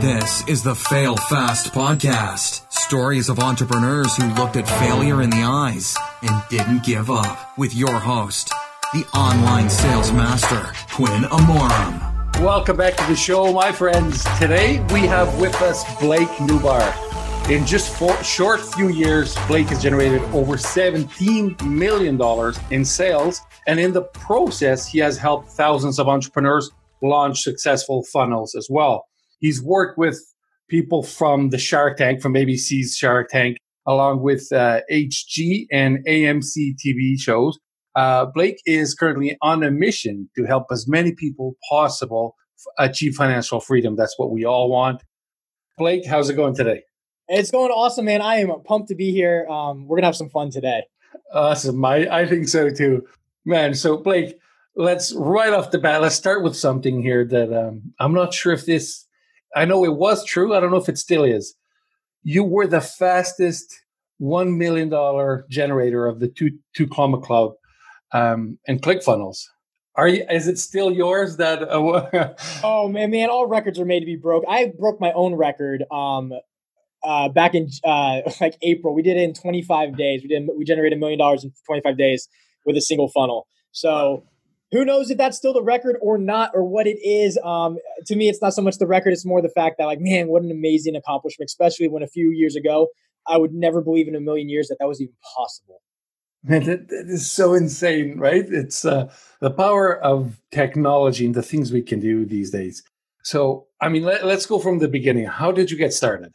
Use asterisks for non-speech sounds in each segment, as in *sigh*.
This is the Fail Fast podcast. Stories of entrepreneurs who looked at failure in the eyes and didn't give up. With your host, the online sales master, Quinn Amorum. Welcome back to the show, my friends. Today we have with us Blake Nubar. In just four short few years, Blake has generated over $17 million in sales. And in the process, he has helped thousands of entrepreneurs launch successful funnels as well. He's worked with people from the Shark Tank, from ABC's Shark Tank, along with uh, HG and AMC TV shows. Uh, Blake is currently on a mission to help as many people possible achieve financial freedom. That's what we all want. Blake, how's it going today? It's going awesome, man. I am pumped to be here. Um, we're gonna have some fun today. Awesome. I, I think so too. Man, so Blake, let's right off the bat, let's start with something here that um, I'm not sure if this I know it was true. I don't know if it still is. You were the fastest one million dollar generator of the two two comma club um, and ClickFunnels. Are you? Is it still yours? That uh, *laughs* oh man, man, all records are made to be broke. I broke my own record. Um, uh, back in uh, *laughs* like April, we did it in 25 days. We did we generated a million dollars in 25 days with a single funnel. So who knows if that's still the record or not or what it is. Um, to me it's not so much the record it's more the fact that like man what an amazing accomplishment especially when a few years ago i would never believe in a million years that that was even possible. *laughs* Man that, that is so insane right? It's uh, the power of technology and the things we can do these days. So i mean let, us go from the beginning. How did you get started?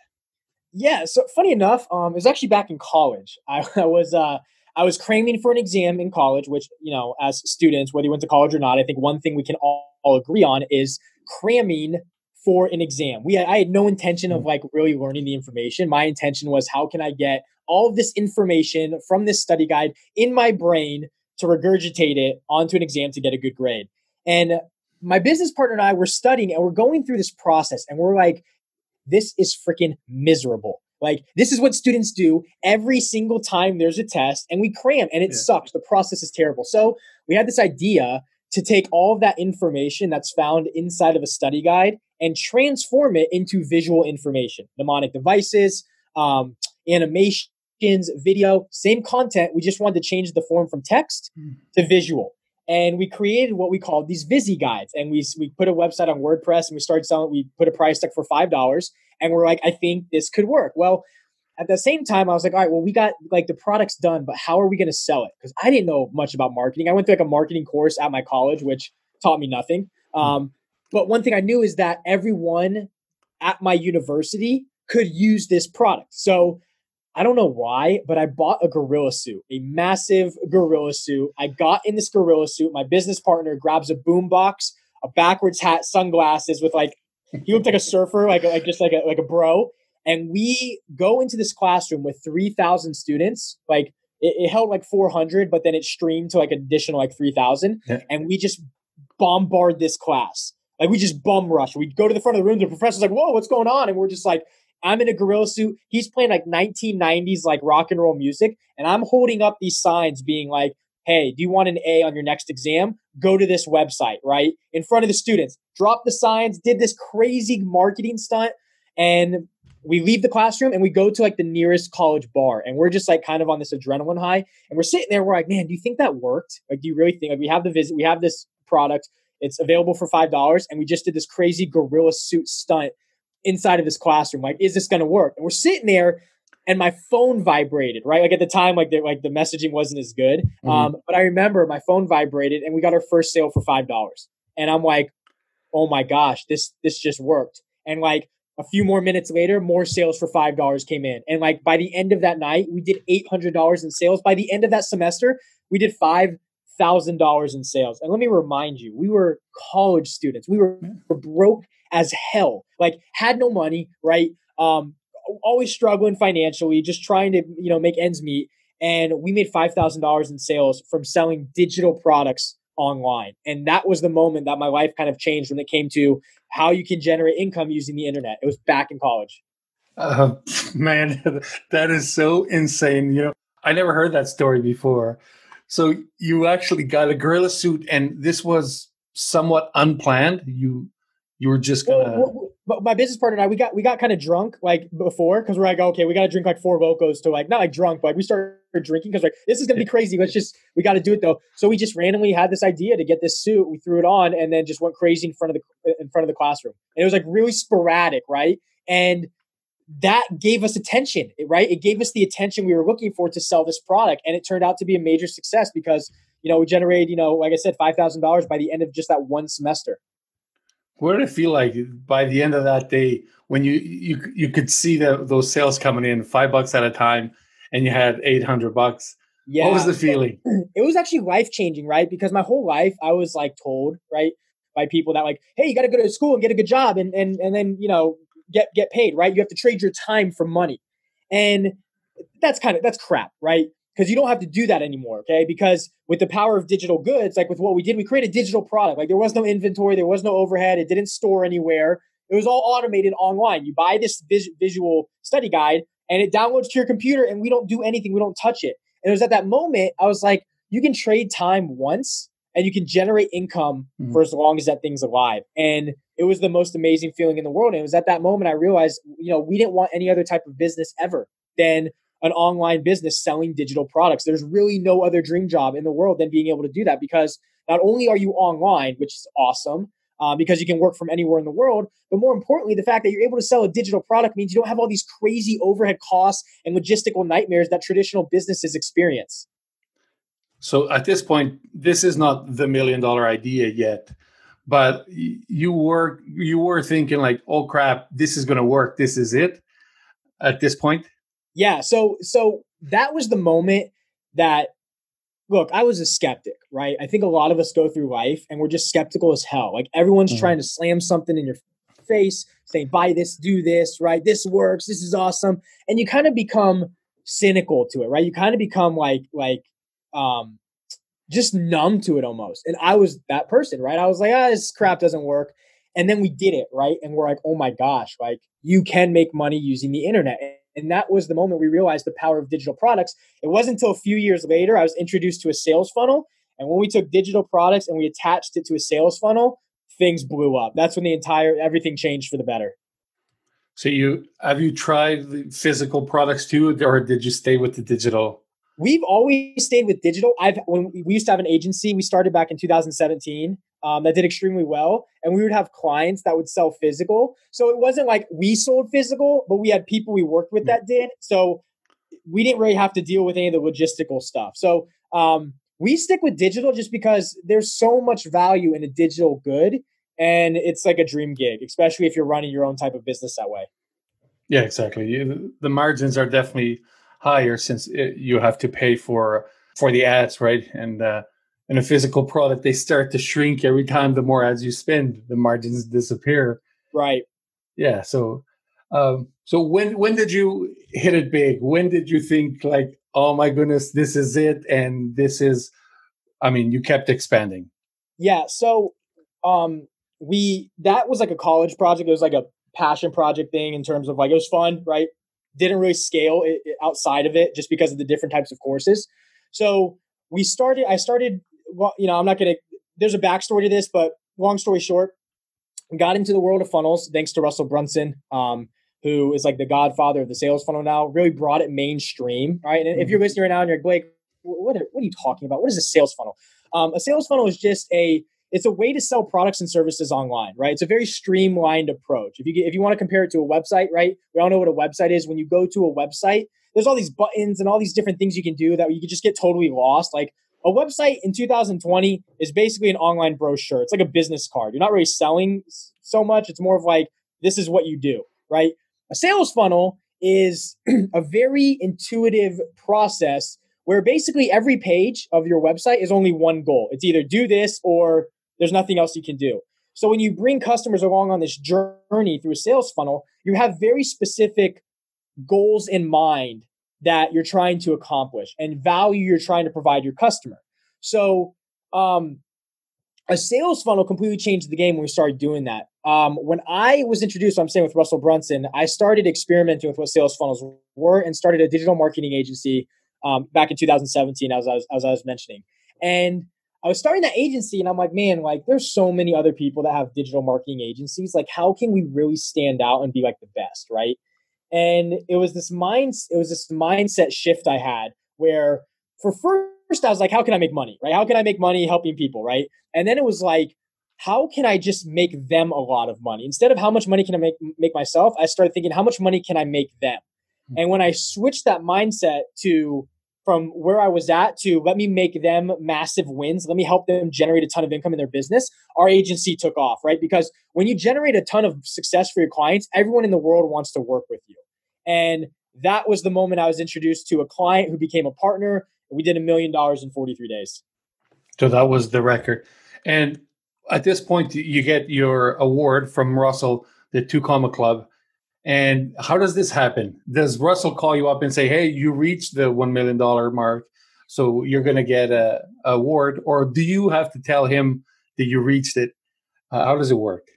Yeah so funny enough um, it was actually back in college. I, *laughs* I was uh, I was cramming for an exam in college, which, you know, as students, whether you went to college or not, I think one thing we can all, all agree on is cramming for an exam. We I had no intention of mm. like really learning the information. My intention was how can I get all of this information from this study guide in my brain to regurgitate it onto an exam to get a good grade. And my business partner and I were studying and we're going through this process and we're like, this is freaking miserable. Like this is what students do every single time there's a test and we cram and it yeah. sucks. The process is terrible. So we had this idea to take all of that information that's found inside of a study guide and transform it into visual information, mnemonic devices, um, animations, video, same content. We just wanted to change the form from text mm. to visual. And we created what we called these Visi guides. And we, we put a website on WordPress and we started selling, we put a price tag for $5 and we're like, I think this could work. Well, at the same time, I was like, all right, well, we got like the product's done, but how are we going to sell it? Because I didn't know much about marketing. I went through like a marketing course at my college, which taught me nothing. Hmm. Um, but one thing I knew is that everyone at my university could use this product. So I don't know why, but I bought a gorilla suit, a massive gorilla suit. I got in this gorilla suit. My business partner grabs a boom box, a backwards hat, sunglasses with like he looked like a surfer, like like just like a like a bro. And we go into this classroom with three thousand students. Like it, it, held like four hundred, but then it streamed to like additional like three thousand, yeah. and we just bombard this class. Like we just bum rush. We go to the front of the room. The professor's like, "Whoa, what's going on?" And we're just like, I'm in a gorilla suit. He's playing like 1990s like rock and roll music, and I'm holding up these signs, being like, "Hey, do you want an A on your next exam? Go to this website." Right? In front of the students. Drop the signs, did this crazy marketing stunt, and we leave the classroom and we go to like the nearest college bar. And we're just like kind of on this adrenaline high. And we're sitting there we're like man do you think that worked? Like do you really think like we have the visit we have this product. It's available for five dollars and we just did this crazy gorilla suit stunt inside of this classroom. Like is this going to work? And we're sitting there and my phone vibrated right like at the time like the like the messaging wasn't as good mm-hmm. um but i remember my phone vibrated and we got our first sale for five dollars and i'm like oh my gosh, this this just worked. And like a few more minutes later, more sales for five dollars came in. And like by the end of that night, we did eight hundred dollars in sales. By the end of that semester, we did five thousand dollars in sales. And let me remind you, we were college students. We were, were broke as hell. Like had no money, right? Um, always struggling financially, just trying to you know make ends meet. And we made five thousand dollars in sales from selling digital products online. And that was the moment that my life kind of changed when it came to how you can generate income using the internet. It was back in college. Uh, *laughs* man, *laughs* that is so insane. You know, I never heard that story before. So you actually got a gorilla suit, and this was somewhat unplanned. You You were just gonna. Well, well, my business partner and I, we got we got kind of drunk like before because we're like, okay, we got to drink like four Lokos to like not like drunk, but like we started drinking because like this is gonna be crazy. Let's just we got to do it though. So we just randomly had this idea to get this suit. We threw it on and then just went crazy in front of the in front of the classroom. And it was like really sporadic, right? And that gave us attention, right? It gave us the attention we were looking for to sell this product, and it turned out to be a major success because you know we generated, you know, like I said, five thousand dollars by the end of just that one semester. What did it feel like by the end of that day when you you you could see the, those sales coming in five bucks at a time, and you had eight hundred bucks? Yeah, what was the feeling? *clears throat* It was actually life changing, right? Because my whole life I was like told, right, by people that like, hey, you got to go to school and get a good job, and and and then you know get get paid, right? You have to trade your time for money. And that's kind of that's crap, right? Because you don't have to do that anymore, okay? Because with the power of digital goods, like with what we did, we created a digital product. Like there was no inventory, there was no overhead, it didn't store anywhere. It was all automated online. You buy this vis- visual study guide and it downloads to your computer and we don't do anything, we don't touch it. And it was at that moment I was like, you can trade time once and you can generate income mm-hmm. for as long as that thing's alive. And it was the most amazing feeling in the world. And it was at that moment I realized, you know, we didn't want any other type of business ever than an online business selling digital products. There's really no other dream job in the world than being able to do that because not only are you online, which is awesome, uh, because you can work from anywhere in the world. But more importantly, the fact that you're able to sell a digital product means you don't have all these crazy overhead costs and logistical nightmares that traditional businesses experience. So at this point, this is not the million dollar idea yet but you were you were thinking like oh crap this is going to work this is it at this point yeah so so that was the moment that look i was a skeptic right i think a lot of us go through life and we're just skeptical as hell like everyone's mm-hmm. trying to slam something in your face saying buy this do this right this works this is awesome and you kind of become cynical to it right you kind of become like like um just numb to it almost. And I was that person, right? I was like, ah, this crap doesn't work. And then we did it, right? And we're like, oh my gosh, like you can make money using the internet. And that was the moment we realized the power of digital products. It wasn't until a few years later I was introduced to a sales funnel. And when we took digital products and we attached it to a sales funnel, things blew up. That's when the entire everything changed for the better. So you have you tried the physical products too, or did you stay with the digital? We've always stayed with digital. I've when we used to have an agency, we started back in 2017. Um, that did extremely well, and we would have clients that would sell physical. So it wasn't like we sold physical, but we had people we worked with that did. So we didn't really have to deal with any of the logistical stuff. So um, we stick with digital just because there's so much value in a digital good, and it's like a dream gig, especially if you're running your own type of business that way. Yeah, exactly. The margins are definitely higher since it, you have to pay for for the ads, right? And uh, in a physical product, they start to shrink every time. The more ads you spend, the margins disappear. Right. Yeah. So, um, so when when did you hit it big? When did you think like, oh my goodness, this is it, and this is? I mean, you kept expanding. Yeah. So, um, we that was like a college project. It was like a passion project thing in terms of like it was fun, right? Didn't really scale it, it outside of it just because of the different types of courses. So we started, I started, well, you know, I'm not going to, there's a backstory to this, but long story short, got into the world of funnels thanks to Russell Brunson, um, who is like the godfather of the sales funnel now, really brought it mainstream. Right. And if you're mm-hmm. listening right now and you're like, Blake, what are, what are you talking about? What is a sales funnel? Um, a sales funnel is just a it's a way to sell products and services online, right? It's a very streamlined approach. If you get, if you want to compare it to a website, right? We all know what a website is. When you go to a website, there's all these buttons and all these different things you can do that you can just get totally lost. Like a website in 2020 is basically an online brochure. It's like a business card. You're not really selling so much. It's more of like this is what you do, right? A sales funnel is *clears throat* a very intuitive process where basically every page of your website is only one goal. It's either do this or there's nothing else you can do. So when you bring customers along on this journey through a sales funnel, you have very specific goals in mind that you're trying to accomplish and value you're trying to provide your customer. So um, a sales funnel completely changed the game when we started doing that. Um, when I was introduced, I'm saying with Russell Brunson, I started experimenting with what sales funnels were and started a digital marketing agency um, back in 2017, as I was, as I was mentioning. And I was starting that agency and I'm like, man, like there's so many other people that have digital marketing agencies. Like, how can we really stand out and be like the best, right? And it was this mind, it was this mindset shift I had where for first I was like, how can I make money, right? How can I make money helping people, right? And then it was like, how can I just make them a lot of money instead of how much money can I make make myself? I started thinking, how much money can I make them? Hmm. And when I switched that mindset to from where I was at to let me make them massive wins, let me help them generate a ton of income in their business, our agency took off, right? Because when you generate a ton of success for your clients, everyone in the world wants to work with you. And that was the moment I was introduced to a client who became a partner. We did a million dollars in 43 days. So that was the record. And at this point, you get your award from Russell, the Two Comma Club. And how does this happen? Does Russell call you up and say, "Hey, you reached the one million dollar mark, so you're going to get a, a, award," or do you have to tell him that you reached it? Uh, how does it work?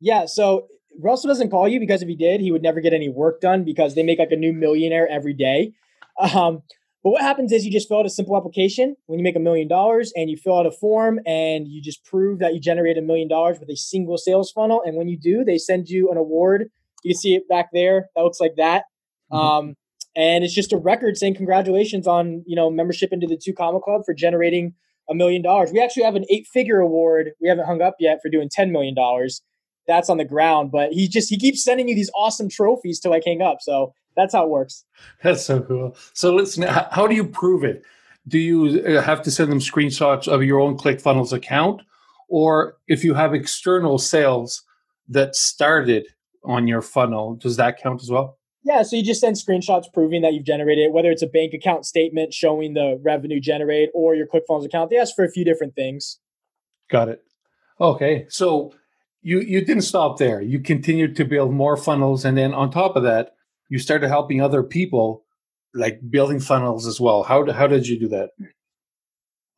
Yeah, so Russell doesn't call you because if he did, he would never get any work done because they make like a new millionaire every day. Um, but what happens is you just fill out a simple application when you make a million dollars and you fill out a form and you just prove that you generate a million dollars with a single sales funnel. And when you do, they send you an award you can see it back there. That looks like that. Mm-hmm. Um, and it's just a record saying congratulations on you know membership into the Two Comma Club for generating a million dollars. We actually have an eight figure award. We haven't hung up yet for doing ten million dollars. That's on the ground, but he just he keeps sending you these awesome trophies to like hang up. So that's how it works. *laughs* That's so cool. So listen, how do you prove it? Do you uh, have to send them screenshots of your own ClickFunnels account, or if you have external sales that started on your funnel. Does that count as well? Yeah, so you just send screenshots proving that you've generated, whether it's a bank account statement showing the revenue generated or your ClickFunnels account. They ask for a few different things. Got it. Okay, so you you didn't stop there. You continued to build more funnels, and then on top of that, you started helping other people, like building funnels as well. How how did you do that?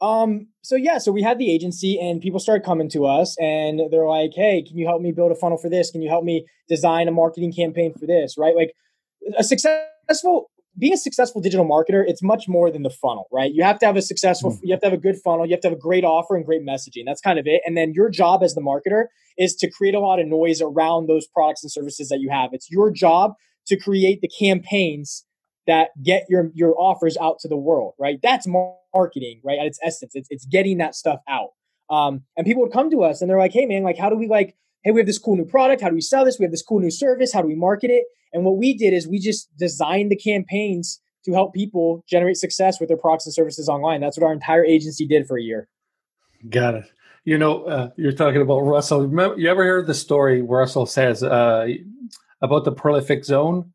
Um, so yeah, so we had the agency and people started coming to us and they're like, Hey, can you help me build a funnel for this? Can you help me design a marketing campaign for this? Right? Like a successful being a successful digital marketer, it's much more than the funnel, right? You have to have a successful, mm-hmm. you have to have a good funnel, you have to have a great offer and great messaging. That's kind of it. And then your job as the marketer is to create a lot of noise around those products and services that you have. It's your job to create the campaigns that get your your offers out to the world, right? That's marketing, right? At its essence, it's it's getting that stuff out. Um, and people would come to us and they're like, "Hey, man, like, how do we like? Hey, we have this cool new product. How do we sell this? We have this cool new service. How do we market it?" And what we did is we just designed the campaigns to help people generate success with their products and services online. That's what our entire agency did for a year. Got it. You know, uh, you're talking about Russell. Remember, you ever heard the story Russell says uh, about the prolific zone?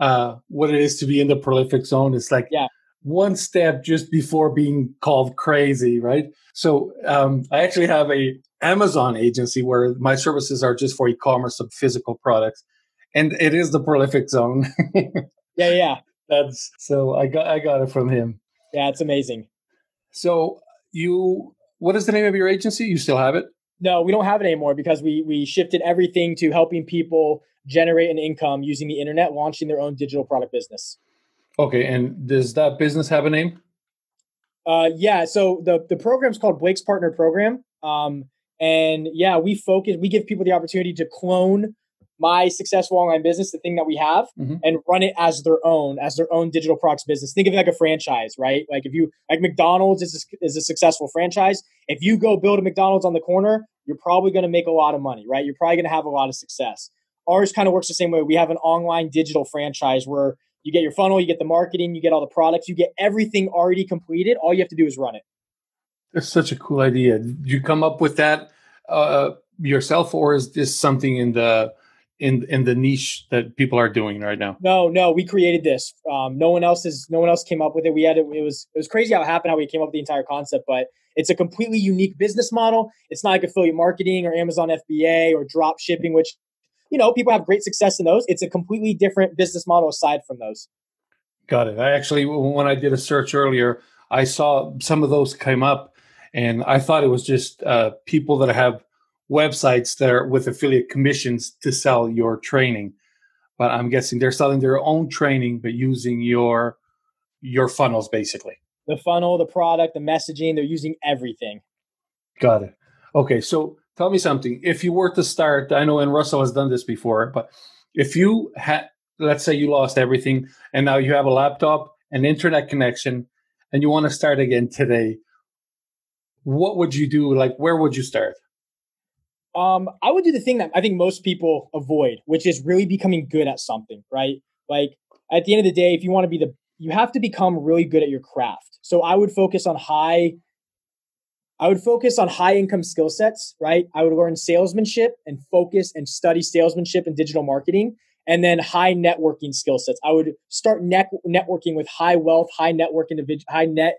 uh, what it is to be in the prolific zone. It's like yeah. One step just before being called crazy, right? So um, I actually have a Amazon agency where my services are just for e-commerce of physical products, and it is the prolific zone. *laughs* yeah, yeah. That's so I got I got it from him. Yeah, it's amazing. So you, what is the name of your agency? You still have it? No, we don't have it anymore because we we shifted everything to helping people generate an income using the internet, launching their own digital product business. Okay, and does that business have a name? Uh, yeah, so the the program's called Blake's Partner Program, um, and yeah, we focus. We give people the opportunity to clone my successful online business, the thing that we have, mm-hmm. and run it as their own, as their own digital products business. Think of it like a franchise, right? Like if you like McDonald's is a, is a successful franchise. If you go build a McDonald's on the corner, you're probably going to make a lot of money, right? You're probably going to have a lot of success ours kind of works the same way. We have an online digital franchise where you get your funnel, you get the marketing, you get all the products, you get everything already completed. All you have to do is run it. That's such a cool idea. Did you come up with that uh, yourself, or is this something in the in in the niche that people are doing right now? No, no, we created this. Um, no one else is. No one else came up with it. We had it. It was it was crazy how it happened. How we came up with the entire concept, but it's a completely unique business model. It's not like affiliate marketing or Amazon FBA or drop shipping, which you know, people have great success in those. It's a completely different business model aside from those. Got it. I actually, when I did a search earlier, I saw some of those came up, and I thought it was just uh, people that have websites that are with affiliate commissions to sell your training. But I'm guessing they're selling their own training, but using your your funnels basically. the funnel, the product, the messaging. They're using everything. Got it. Okay, so tell me something. If you were to start, I know, and Russell has done this before, but if you had, let's say, you lost everything, and now you have a laptop, an internet connection, and you want to start again today, what would you do? Like, where would you start? Um, I would do the thing that I think most people avoid, which is really becoming good at something, right? Like at the end of the day, if you want to be the, you have to become really good at your craft. So I would focus on high, I would focus on high income skill sets, right? I would learn salesmanship and focus and study salesmanship and digital marketing, and then high networking skill sets. I would start net, networking with high wealth, high network individual, high net,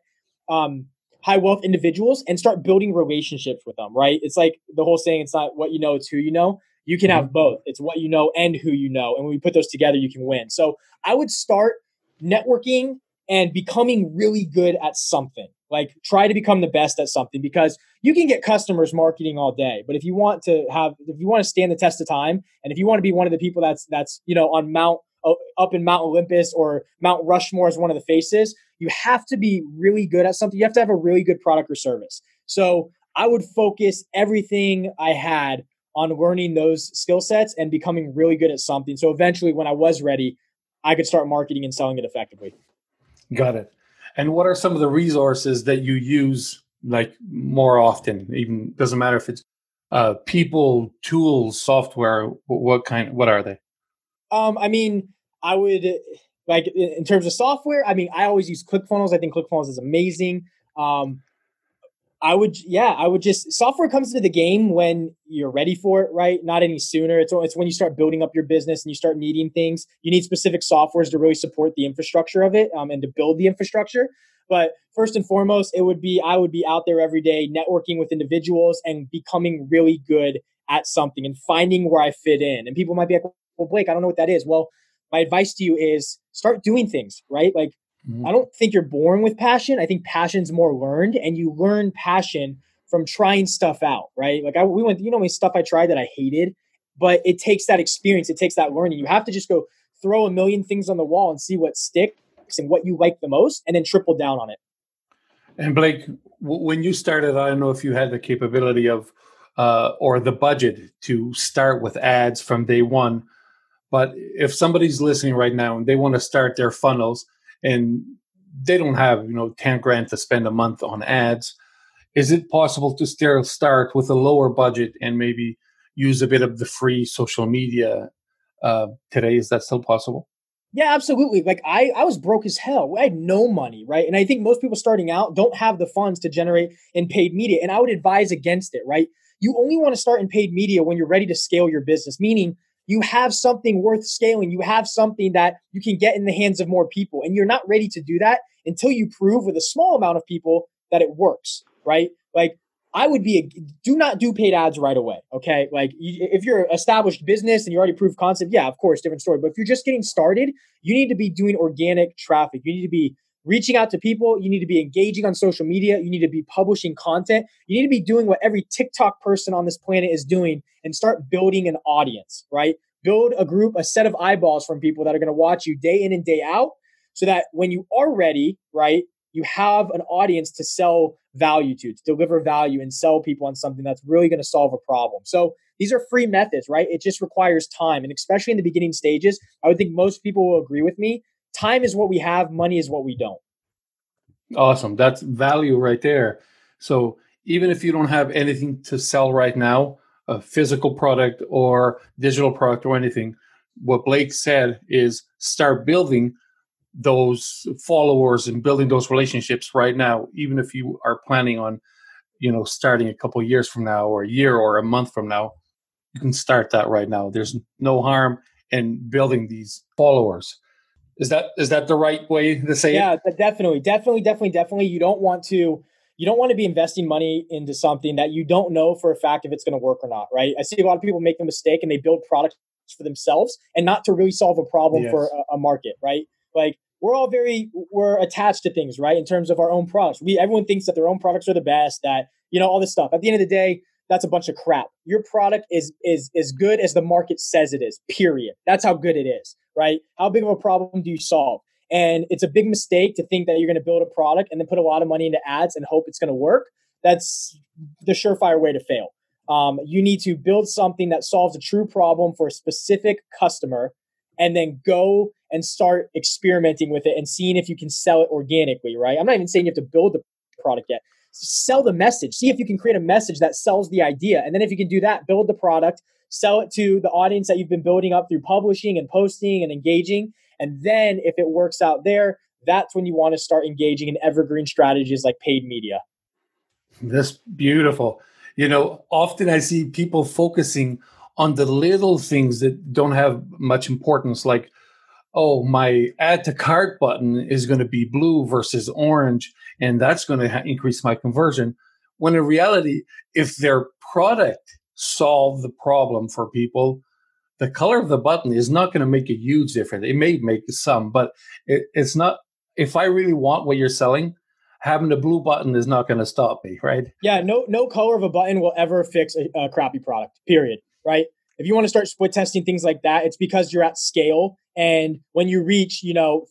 um, high wealth individuals, and start building relationships with them. Right? It's like the whole saying: it's not what you know, it's who you know. You can have mm-hmm. both. It's what you know and who you know. And when we put those together, you can win. So I would start networking and becoming really good at something. Like try to become the best at something because you can get customers marketing all day. But if you want to have, if you want to stand the test of time, and if you want to be one of the people that's that's you know on Mount uh, up in Mount Olympus or Mount Rushmore as one of the faces, you have to be really good at something. You have to have a really good product or service. So I would focus everything I had on learning those skill sets and becoming really good at something. So eventually, when I was ready, I could start marketing and selling it effectively. Got it. And what are some of the resources that you use like more often? Even doesn't matter if it's uh, people, tools, software. What kind? What are they? Um, I mean, I would like in terms of software. I mean, I always use ClickFunnels. I think ClickFunnels is amazing. Um, I would, yeah, I would just software comes into the game when you're ready for it, right? Not any sooner. It's it's when you start building up your business and you start needing things. You need specific softwares to really support the infrastructure of it um, and to build the infrastructure. But first and foremost, it would be I would be out there every day networking with individuals and becoming really good at something and finding where I fit in. And people might be like, "Well, Blake, I don't know what that is." Well, my advice to you is start doing things, right? Like Mm-hmm. I don't think you're born with passion. I think passion's more learned, and you learn passion from trying stuff out, right? Like I, we went, you know, my stuff I tried that I hated, but it takes that experience, it takes that learning. You have to just go throw a million things on the wall and see what sticks and what you like the most, and then triple down on it. And Blake, when you started, I don't know if you had the capability of uh, or the budget to start with ads from day one. But if somebody's listening right now and they want to start their funnels, and they don't have you know 10 grand to spend a month on ads. Is it possible to still start with a lower budget and maybe use a bit of the free social media uh, today? Is that still possible? Yeah absolutely. Like i i was broke as hell. I had no money right? And i think most people starting out don't have the funds to generate in paid media and i would advise against it right? You only want to start in paid media when you're ready to scale your business meaning you have something worth scaling. You have something that you can get in the hands of more people. And you're not ready to do that until you prove with a small amount of people that it works, right? Like, I would be a, do not do paid ads right away. Okay. Like if you're an established business and you already proved concept, yeah, of course, different story. But if you're just getting started, you need to be doing organic traffic. You need to be reaching out to people. You need to be engaging on social media. You need to be publishing content. You need to be doing what every TikTok person on this planet is doing and start building an audience, right? Build a group, a set of eyeballs from people that are going to watch you day in and day out so that when you are ready, right, you have an audience to sell value to, to deliver value and sell people on something that's really going to solve a problem. So these are free methods, right? It just requires time. And especially in the beginning stages, I would think most people will agree with me time is what we have, money is what we don't. Awesome. That's value right there. So even if you don't have anything to sell right now, a physical product or digital product or anything, what Blake said is start building those followers and building those relationships right now, even if you are planning on, you know, starting a couple years from now or a year or a month from now, you can start that right now. There's no harm in building these followers. Is that is that the right way to say yeah, it? Yeah, definitely, definitely, definitely, definitely. You don't want to you don't want to be investing money into something that you don't know for a fact if it's going to work or not, right? I see a lot of people make the mistake and they build products for themselves and not to really solve a problem yes. for a, a market, right? Like we're all very we're attached to things, right? In terms of our own products, we everyone thinks that their own products are the best. That you know all this stuff. At the end of the day, that's a bunch of crap. Your product is is as good as the market says it is. Period. That's how good it is, right? How big of a problem do you solve? And it's a big mistake to think that you're going to build a product and then put a lot of money into ads and hope it's going to work. That's the surefire way to fail. Um, you need to build something that solves a true problem for a specific customer and then go and start experimenting with it and seeing if you can sell it organically, right? I'm not even saying you have to build the product yet. Sell the message. See if you can create a message that sells the idea. And then if you can do that, build the product, sell it to the audience that you've been building up through publishing and posting and engaging. And then if it works out there, that's when you want to start engaging in evergreen strategies like paid media. That's beautiful. You know, often I see people focusing on the little things that don't have much importance, like, oh, my add to cart button is going to be blue versus orange, and that's going to ha- increase my conversion. When in reality, if their product solved the problem for people, the color of the button is not going to make a huge difference. It may make some, but it, it's not. If I really want what you're selling, having a blue button is not going to stop me, right? Yeah, no, no color of a button will ever fix a, a crappy product. Period. Right? If you want to start split testing things like that, it's because you're at scale, and when you reach, you know,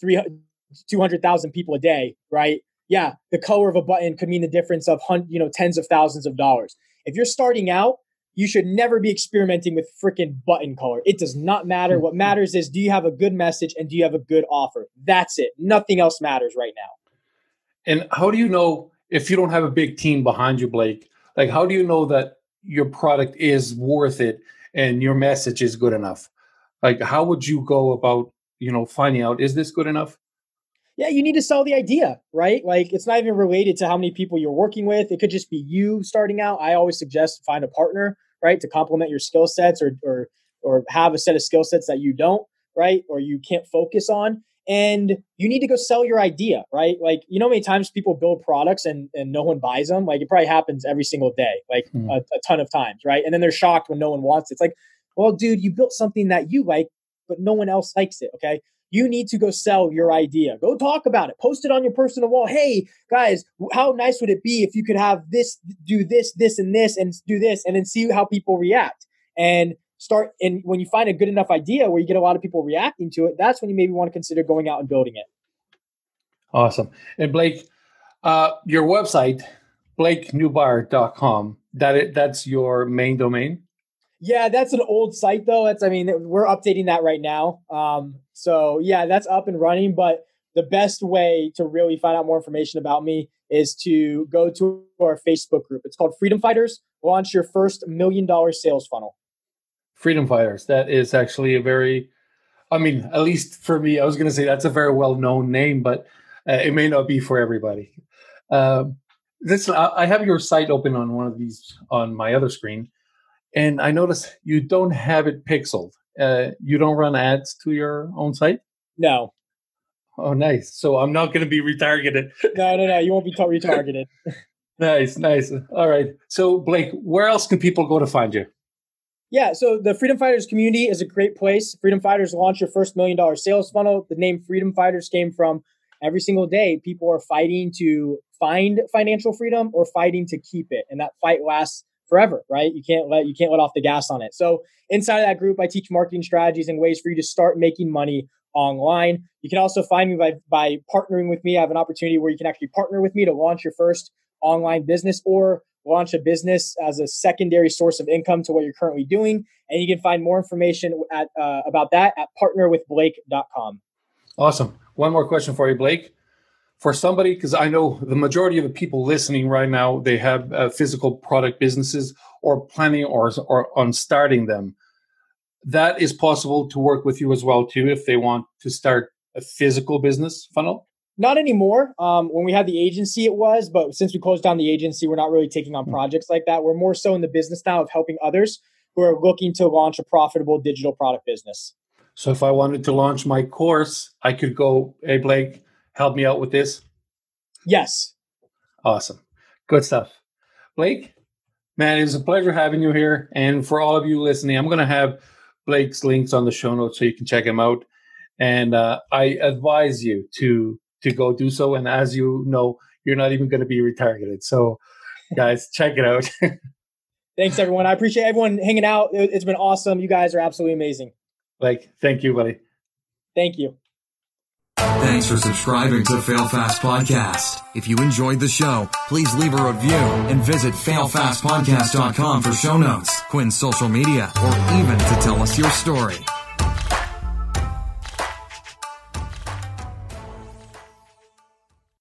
200,000 people a day, right? Yeah, the color of a button could mean the difference of you know tens of thousands of dollars. If you're starting out you should never be experimenting with freaking button color. It does not matter. What mm-hmm. matters is do you have a good message and do you have a good offer? That's it. Nothing else matters right now. And how do you know if you don't have a big team behind you, Blake? Like, how do you know that your product is worth it and your message is good enough? Like, how would you go about, you know, finding out is this good enough? yeah, you need to sell the idea, right? Like it's not even related to how many people you're working with. It could just be you starting out. I always suggest find a partner right? To complement your skill sets or or or have a set of skill sets that you don't, right? Or you can't focus on. And you need to go sell your idea, right? Like, you know, many times people build products and, and no one buys them. Like, it probably happens every single day, like mm. a, a ton of times, right? And then they're shocked when no one wants it. It's like, well, dude, you built something that you like, but no one else likes it. Okay you need to go sell your idea. Go talk about it. Post it on your personal wall. Hey, guys, how nice would it be if you could have this, do this, this, and this, and do this, and then see how people react. And start, and when you find a good enough idea where you get a lot of people reacting to it, that's when you maybe want to consider going out and building it. Awesome. And Blake, uh, your website, blakenubar.com, that it, that's your main domain? Yeah, that's an old site though. That's I mean we're updating that right now. Um, so yeah, that's up and running. But the best way to really find out more information about me is to go to our Facebook group. It's called Freedom Fighters. Launch your first million dollar sales funnel. Freedom Fighters. That is actually a very, I mean, at least for me, I was going to say that's a very well known name, but uh, it may not be for everybody. Um, this I have your site open on one of these on my other screen, and I notice you don't have it pixeled. Uh, you don't run ads to your own site? No. Oh, nice. So I'm not going to be retargeted. no, no, no. You won't be retargeted. *laughs* nice, nice. All right. So, Blake, where else can people go to find you? Yeah, so the Freedom Fighters community is a great place. Freedom Fighters launched your first million dollar sales funnel. The name Freedom Fighters came from every single day people are fighting to find financial freedom or fighting to keep it. And that fight lasts forever, right? You can't let you can't let off the gas on it. So inside of that group, I teach marketing strategies and ways for you to start making money online. You can also find me by by partnering with me. I have an opportunity where you can actually partner with me to launch your first online business or launch a business as a secondary source of income to what you're currently doing. And you can find more information at uh, about that at partnerwithblake.com. Awesome. One more question for you, Blake for somebody because i know the majority of the people listening right now they have uh, physical product businesses or planning or, or on starting them that is possible to work with you as well too if they want to start a physical business funnel not anymore um, when we had the agency it was but since we closed down the agency we're not really taking on hmm. projects like that we're more so in the business now of helping others who are looking to launch a profitable digital product business so if i wanted to launch my course i could go hey blake help me out with this? Yes. Awesome. Good stuff. Blake, man, it was a pleasure having you here. And for all of you listening, I'm going to have Blake's links on the show notes so you can check him out. And uh, I advise you to to go do so. And as you know, you're not even going to be retargeted. So, guys, check it out. *laughs* Thanks, everyone. I appreciate everyone hanging out. It's been awesome. You guys are absolutely amazing. Like, thank you, buddy. Thank you. Thanks for subscribing to Fail Fast Podcast. If you enjoyed the show, please leave a review and visit failfastpodcast.com for show notes, Quinn's social media, or even to tell us your story.